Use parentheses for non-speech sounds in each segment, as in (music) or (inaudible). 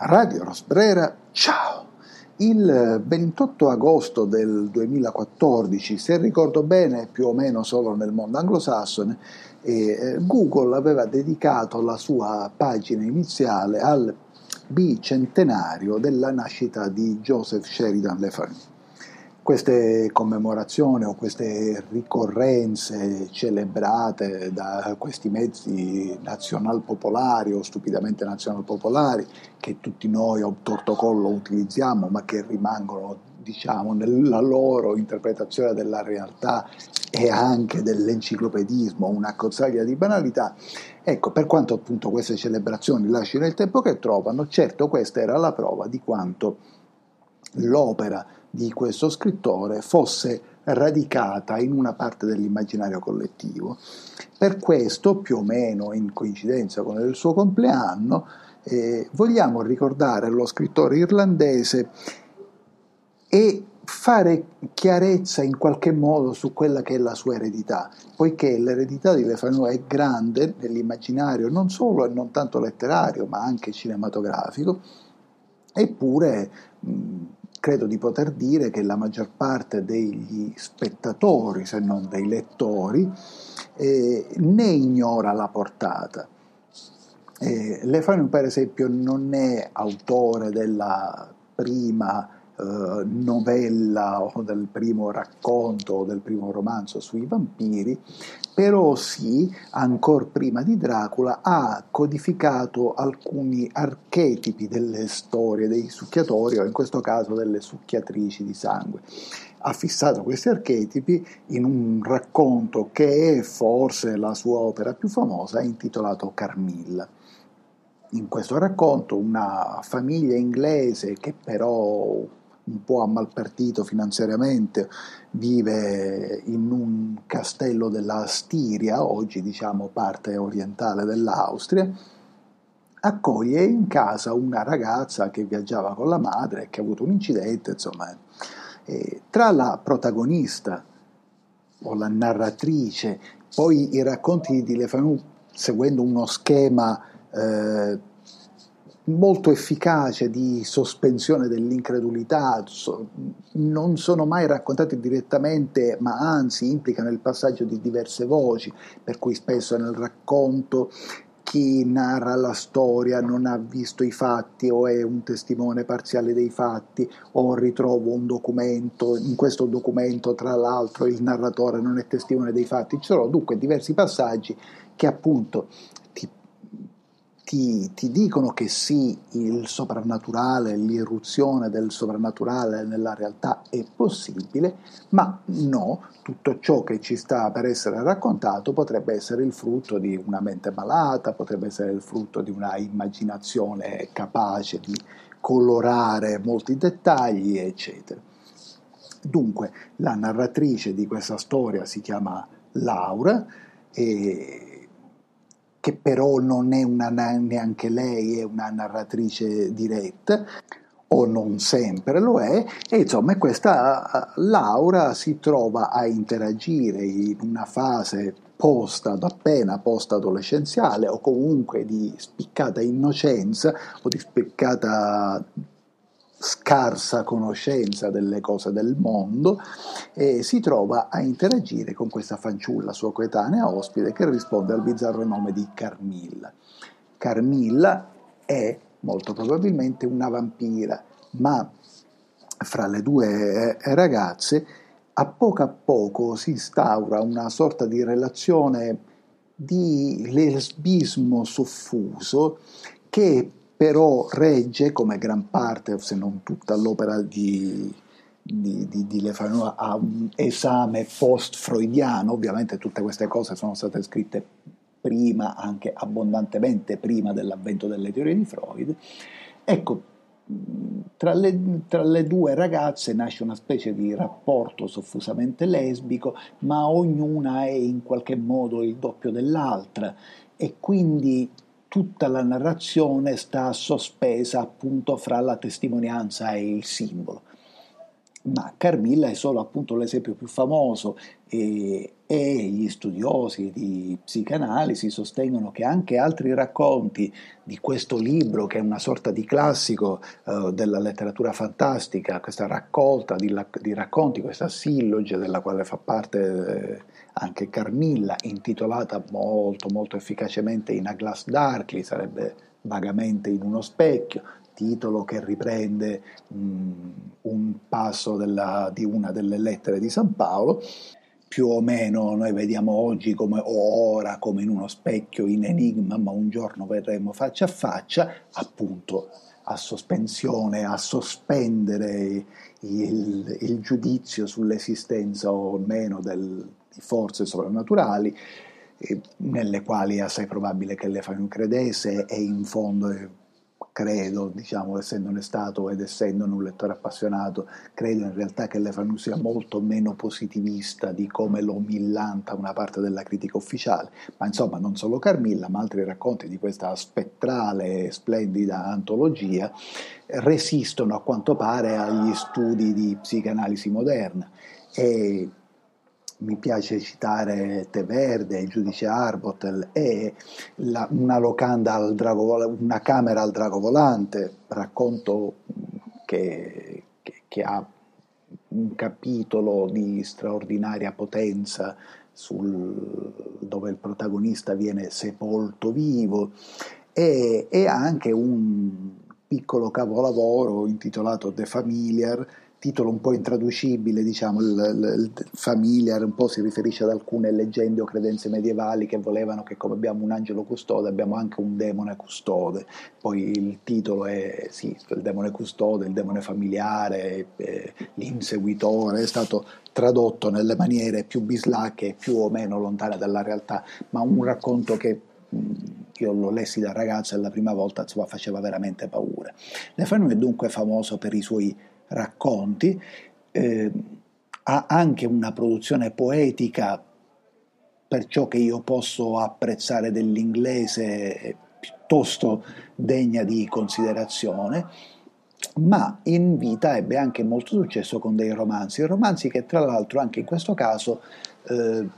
Radio Rosbrera, ciao! Il 28 agosto del 2014, se ricordo bene, più o meno solo nel mondo anglosassone, eh, Google aveva dedicato la sua pagina iniziale al bicentenario della nascita di Joseph Sheridan Le Fanu queste commemorazioni o queste ricorrenze celebrate da questi mezzi nazionalpopolari o stupidamente nazionalpopolari che tutti noi a torto collo utilizziamo ma che rimangono diciamo nella loro interpretazione della realtà e anche dell'enciclopedismo una cozzaglia di banalità. Ecco per quanto appunto queste celebrazioni lasciano il tempo che trovano certo questa era la prova di quanto l'opera di questo scrittore fosse radicata in una parte dell'immaginario collettivo. Per questo, più o meno in coincidenza con il suo compleanno, eh, vogliamo ricordare lo scrittore irlandese e fare chiarezza in qualche modo su quella che è la sua eredità, poiché l'eredità di Le Fanu è grande nell'immaginario non solo e non tanto letterario, ma anche cinematografico, eppure mh, credo di poter dire che la maggior parte degli spettatori, se non dei lettori, eh, ne ignora la portata. Eh, Lefano, per esempio, non è autore della prima eh, novella o del primo racconto o del primo romanzo sui vampiri, però sì, ancora prima di Dracula, ha codificato alcuni archetipi delle storie dei succhiatori o in questo caso delle succhiatrici di sangue. Ha fissato questi archetipi in un racconto che è forse la sua opera più famosa, intitolato Carmilla in questo racconto una famiglia inglese che però un po' a malpartito finanziariamente, vive in un castello della Stiria, oggi diciamo parte orientale dell'Austria, accoglie in casa una ragazza che viaggiava con la madre e che ha avuto un incidente, insomma. E tra la protagonista o la narratrice, poi i racconti di Le Fanu seguendo uno schema eh, molto efficace di sospensione dell'incredulità, non sono mai raccontati direttamente, ma anzi implicano il passaggio di diverse voci, per cui spesso nel racconto chi narra la storia non ha visto i fatti o è un testimone parziale dei fatti o ritrovo un documento, in questo documento tra l'altro il narratore non è testimone dei fatti, ci sono dunque diversi passaggi che appunto ti, ti, dicono che sì, il soprannaturale, l'irruzione del soprannaturale nella realtà è possibile, ma no, tutto ciò che ci sta per essere raccontato potrebbe essere il frutto di una mente malata, potrebbe essere il frutto di una immaginazione capace di colorare molti dettagli, eccetera. Dunque, la narratrice di questa storia si chiama Laura e che però non è una, neanche lei, è una narratrice diretta, o non sempre lo è, e insomma questa Laura si trova a interagire in una fase post appena post adolescenziale o comunque di spiccata innocenza o di spiccata scarsa conoscenza delle cose del mondo e si trova a interagire con questa fanciulla sua coetanea ospite che risponde al bizzarro nome di Carmilla. Carmilla è molto probabilmente una vampira, ma fra le due eh, ragazze a poco a poco si instaura una sorta di relazione di lesbismo soffuso che però regge come gran parte, se non tutta l'opera di, di, di, di Le Fanu a un esame post-freudiano, ovviamente tutte queste cose sono state scritte prima, anche abbondantemente prima dell'avvento delle teorie di Freud. Ecco, tra le, tra le, due ragazze nasce una specie di rapporto soffusamente lesbico, ma ognuna è in qualche modo il doppio dell'altra e quindi tutta la narrazione sta sospesa appunto fra la testimonianza e il simbolo. Ma Carmilla è solo appunto l'esempio più famoso e, e gli studiosi di psicanalisi sostengono che anche altri racconti di questo libro, che è una sorta di classico eh, della letteratura fantastica, questa raccolta di, di, racconti, questa silloge della quale fa parte eh, anche Carmilla, intitolata molto molto efficacemente In a Glass Darkly, sarebbe vagamente in uno specchio, titolo che riprende um, un passo della, di una delle lettere di San Paolo, più o meno noi vediamo oggi come, o ora come in uno specchio in enigma, ma un giorno vedremo faccia a faccia, appunto a sospensione, a sospendere il, il giudizio sull'esistenza o meno del, di forze sovrannaturali, eh, nelle quali è assai probabile che le Fanu credesse e in fondo credo, diciamo, essendone stato ed essendone un lettore appassionato, credo in realtà che Lefanu sia molto meno positivista di come lo millanta una parte della critica ufficiale, ma insomma non solo Carmilla, ma altri racconti di questa spettrale e splendida antologia resistono a quanto pare agli studi di psicanalisi moderna. E mi piace citare Teverde, il giudice Arbotel e la, una locanda al drago, una camera al drago volante, racconto che, che, che ha un capitolo di straordinaria potenza sul, dove il protagonista viene sepolto vivo e, e anche un piccolo capolavoro intitolato The Familiar titolo un po' intraducibile, diciamo, il, il, il, familiar un po' si riferisce ad alcune leggende o credenze medievali che volevano che come abbiamo un angelo custode abbiamo anche un demone custode, poi il titolo è sì, il demone custode, il demone familiare, eh, l'inseguitore, è stato tradotto nelle maniere più bislacche più o meno lontane dalla realtà, ma un racconto che io lo lessi da ragazzo e la prima volta insomma, faceva veramente paura. Lefanu è dunque famoso per i suoi racconti, eh, ha anche una produzione poetica, per ciò che io posso apprezzare dell'inglese, piuttosto degna di considerazione, ma in vita ebbe anche molto successo con dei romanzi, romanzi che tra l'altro anche in questo caso eh,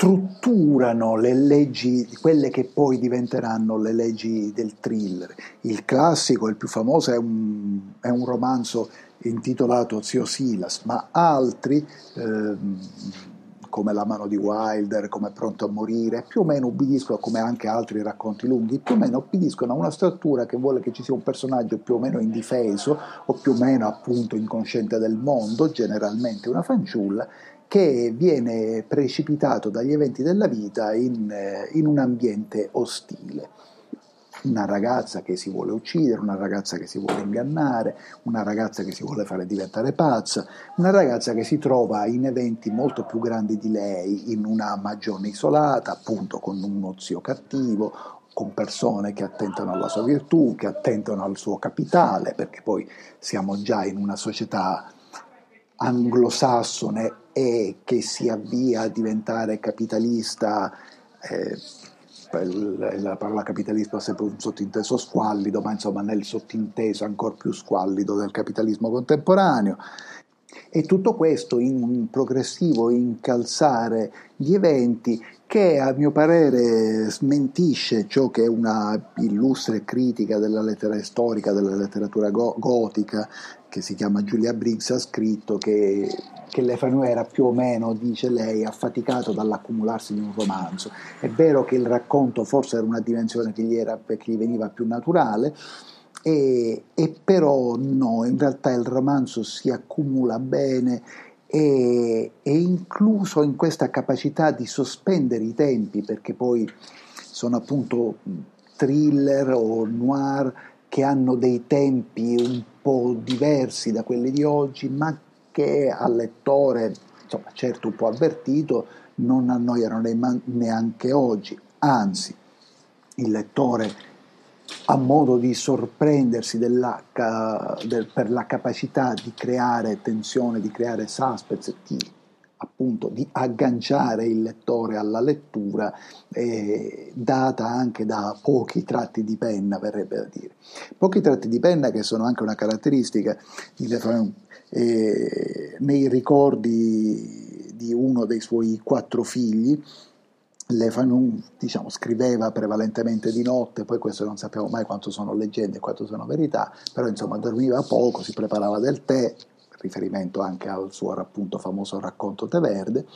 strutturano le leggi, quelle che poi diventeranno le leggi del thriller. Il classico, il più famoso, è un, è un romanzo intitolato Zio Silas, ma altri, ehm, come La mano di Wilder, come Pronto a morire, più o meno ubbidiscono, come anche altri racconti lunghi, più o meno ubbidiscono a una struttura che vuole che ci sia un personaggio più o meno indifeso o più o meno appunto incosciente del mondo, generalmente una fanciulla, che viene precipitato dagli eventi della vita in, eh, in, un ambiente ostile. Una ragazza che si vuole uccidere, una ragazza che si vuole ingannare, una ragazza che si vuole fare diventare pazza, una ragazza che si trova in eventi molto più grandi di lei, in una magione isolata, appunto con uno zio cattivo, con persone che attentano alla sua virtù, che attentano al suo capitale, perché poi siamo già in una società anglosassone e che si avvia a diventare capitalista, eh, la parola capitalismo ha sempre un sottinteso squallido, ma insomma nel sottinteso ancora più squallido del capitalismo contemporaneo. E tutto questo in un progressivo incalzare di eventi che a mio parere smentisce ciò che una illustre critica della letteratura storica, della letteratura go- gotica, che si chiama Giulia Briggs, ha scritto che, che Lefanu era più o meno, dice lei, affaticato dall'accumularsi di un romanzo. È vero che il racconto forse era una dimensione che gli, era, che gli veniva più naturale, e, e, però no, in realtà il romanzo si accumula bene e è incluso in questa capacità di sospendere i tempi, perché poi sono appunto thriller o noir che hanno dei tempi un po' diversi da quelli di oggi, ma che al lettore, insomma, certo un po' avvertito, non annoiano neanche oggi. Anzi, il lettore ha modo di sorprendersi del, per la capacità di creare tensione, di creare suspense, di appunto di agganciare il lettore alla lettura, eh, data anche da pochi tratti di penna, verrebbe da dire. Pochi tratti di penna che sono anche una caratteristica di Le eh, nei ricordi di uno dei suoi quattro figli. Lefanon diciamo, scriveva prevalentemente di notte, poi questo non sappiamo mai quanto sono leggende e quanto sono verità, però insomma dormiva poco, si preparava del tè, riferimento anche al suo appunto famoso racconto Tè Verde,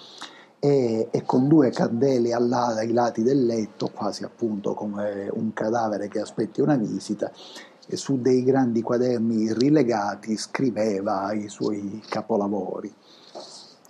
e, e, con due candele ai lati del letto, quasi appunto come un cadavere che aspetti una visita, e su dei grandi quaderni rilegati scriveva i suoi capolavori.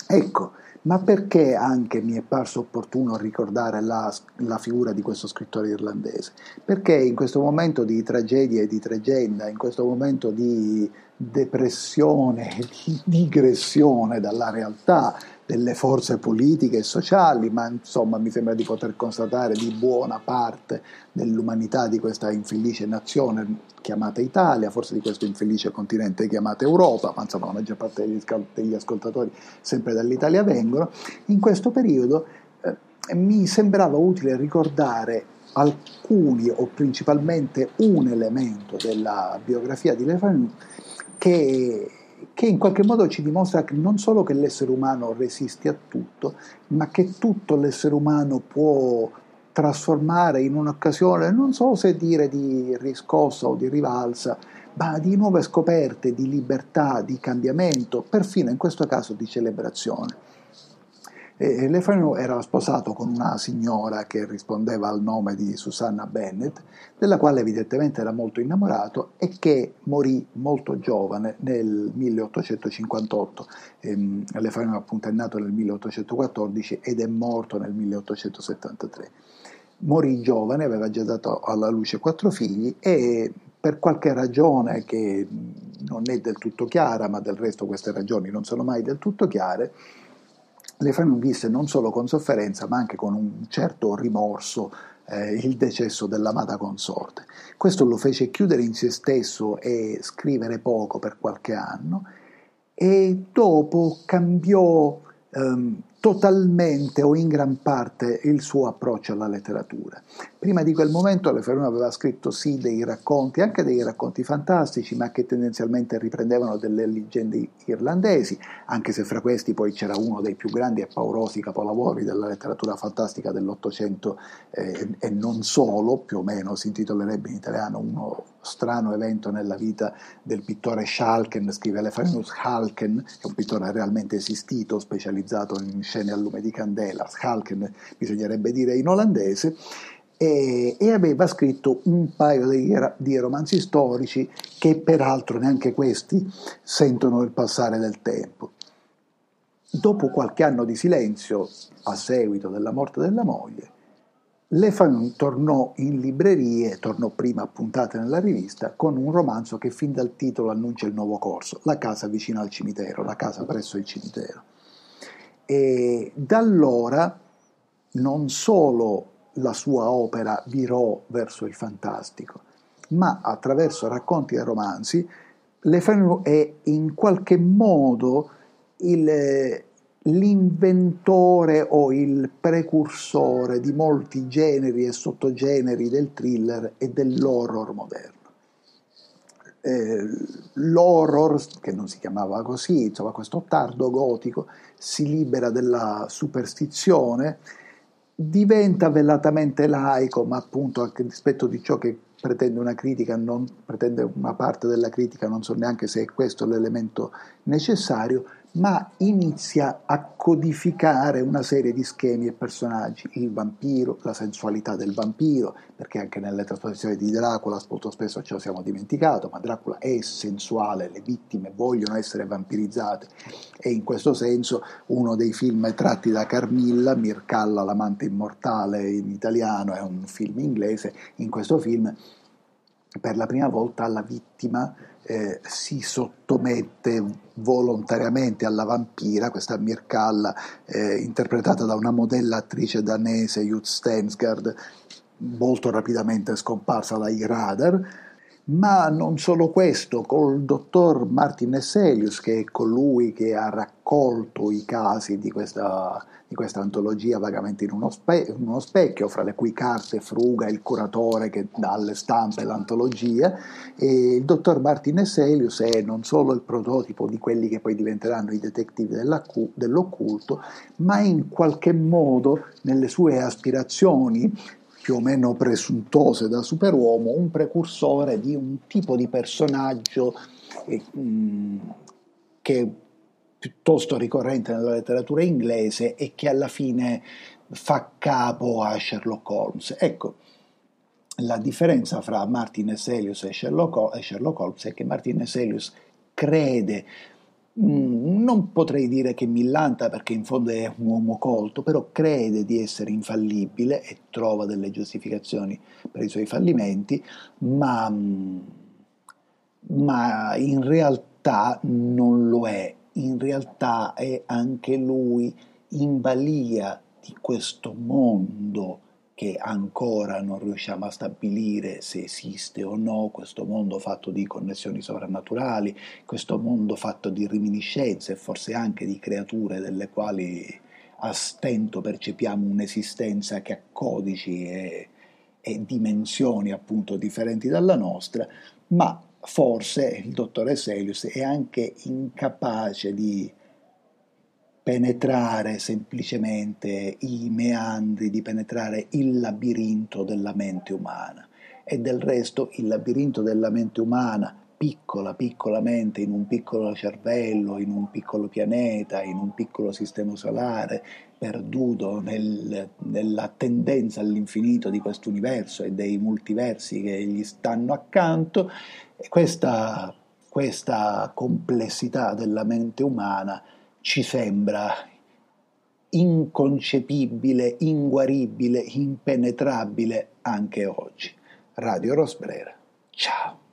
Ecco, ma perché anche mi è parso opportuno ricordare la, la, figura di questo scrittore irlandese? Perché in questo momento di tragedia e di tregenda, in questo momento di depressione, (laughs) di digressione dalla realtà, delle forze politiche e sociali, ma insomma mi sembra di poter constatare di buona parte dell'umanità di questa infelice nazione chiamata Italia, forse di questo infelice continente chiamato Europa, ma insomma la maggior parte degli, degli ascoltatori sempre dall'Italia vengono, in questo periodo eh, mi sembrava utile ricordare alcuni o principalmente un elemento della biografia di Le Fanu che che in qualche modo ci dimostra che non solo che l'essere umano resiste a tutto, ma che tutto l'essere umano può trasformare in un'occasione, non so se dire di riscossa o di rivalsa, ma di nuove scoperte, di libertà, di cambiamento, perfino in questo caso di celebrazione. E Lefano era sposato con una signora che rispondeva al nome di Susanna Bennett, della quale evidentemente era molto innamorato e che morì molto giovane nel 1858. Ehm, Lefano appunto è nato nel 1814 ed è morto nel 1873. Morì giovane, aveva già dato alla luce quattro figli e per qualche ragione che non è del tutto chiara, ma del resto queste ragioni non sono mai del tutto chiare, le Fanon visse non solo con sofferenza ma anche con un certo rimorso eh, il decesso dell'amata consorte. Questo lo fece chiudere in se stesso e scrivere poco per qualche anno e dopo cambiò ehm, totalmente o in gran parte il suo approccio alla letteratura. Prima di quel momento Leferone aveva scritto sì dei racconti, anche dei racconti fantastici, ma che tendenzialmente riprendevano delle leggende irlandesi, anche se fra questi poi c'era uno dei più grandi e paurosi capolavori della letteratura fantastica dell'Ottocento eh, e non solo, più o meno si intitolerebbe in italiano uno strano evento nella vita del pittore Schalken, scrive Lefanus Halken, che è un pittore realmente esistito, specializzato in scene a lume di candela, Schalken bisognerebbe dire in olandese, e, e, aveva scritto un paio di, di, romanzi storici che peraltro neanche questi sentono il passare del tempo. Dopo qualche anno di silenzio, a seguito della morte della moglie, Le Fagnon tornò in librerie, tornò prima a puntate nella rivista, con un romanzo che fin dal titolo annuncia il nuovo corso, La casa vicino al cimitero, la casa presso il cimitero. E da allora non solo la sua opera virò verso il fantastico, ma attraverso racconti e romanzi Le Fanu è in qualche modo il, l'inventore o il precursore di molti generi e sottogeneri del thriller e dell'horror moderno. Eh, l'horror, che non si chiamava così, insomma questo tardo gotico, si libera della superstizione diventa velatamente laico, ma appunto a rispetto di ciò che pretende una critica, non, pretende una parte della critica, non so neanche se è questo l'elemento necessario, ma inizia a codificare una serie di schemi e personaggi, il vampiro, la sensualità del vampiro, perché anche nelle trasposizioni di Dracula molto spesso ce lo siamo dimenticato, ma Dracula è sensuale, le vittime vogliono essere vampirizzate. E in questo senso uno dei film tratti da Carmilla, Mircalla l'amante immortale in italiano, è un film inglese, in questo film per la prima volta la vittima eh, si sottomette volontariamente alla vampira, questa Mirkalla, eh, interpretata da una modella attrice danese, Jut Stensgaard, molto rapidamente scomparsa dai radar, ma non solo questo, col dottor Martin Esselius, che è colui che ha raccontato raccolto i casi di questa, di questa antologia vagamente in uno, spe, in uno, specchio, fra le cui carte fruga il curatore che dà alle stampe l'antologia, e il dottor Martin Eselius è non solo il prototipo di quelli che poi diventeranno i detective dell'occulto, ma in qualche modo nelle sue aspirazioni più o meno presuntuose da superuomo, un precursore di un tipo di personaggio eh, che è piuttosto ricorrente nella letteratura inglese e che alla fine fa capo a Sherlock Holmes. Ecco, la differenza fra Martin Eselius e Sherlock, Holmes è che Martin Eselius crede Mm, non potrei dire che millanta perché in fondo è un uomo colto, però crede di essere infallibile e trova delle giustificazioni per i suoi fallimenti, ma, mm, ma in realtà non lo è, in realtà è anche lui in balia di questo mondo che ancora non riusciamo a stabilire se esiste o no questo mondo fatto di connessioni sovrannaturali, questo mondo fatto di reminiscenze e forse anche di creature delle quali a stento percepiamo un'esistenza che ha codici e, e dimensioni appunto differenti dalla nostra, ma forse il dottor Eselius è anche incapace di penetrare semplicemente i meandri, di penetrare il labirinto della mente umana. E del resto il labirinto della mente umana, piccola, piccola mente, in un piccolo cervello, in un piccolo pianeta, in un piccolo sistema solare, perduto nel, nella tendenza all'infinito di questo universo e dei multiversi che gli stanno accanto, questa, questa complessità della mente umana ci sembra inconcepibile, inguaribile, impenetrabile anche oggi. Radio Rosbrera. Ciao.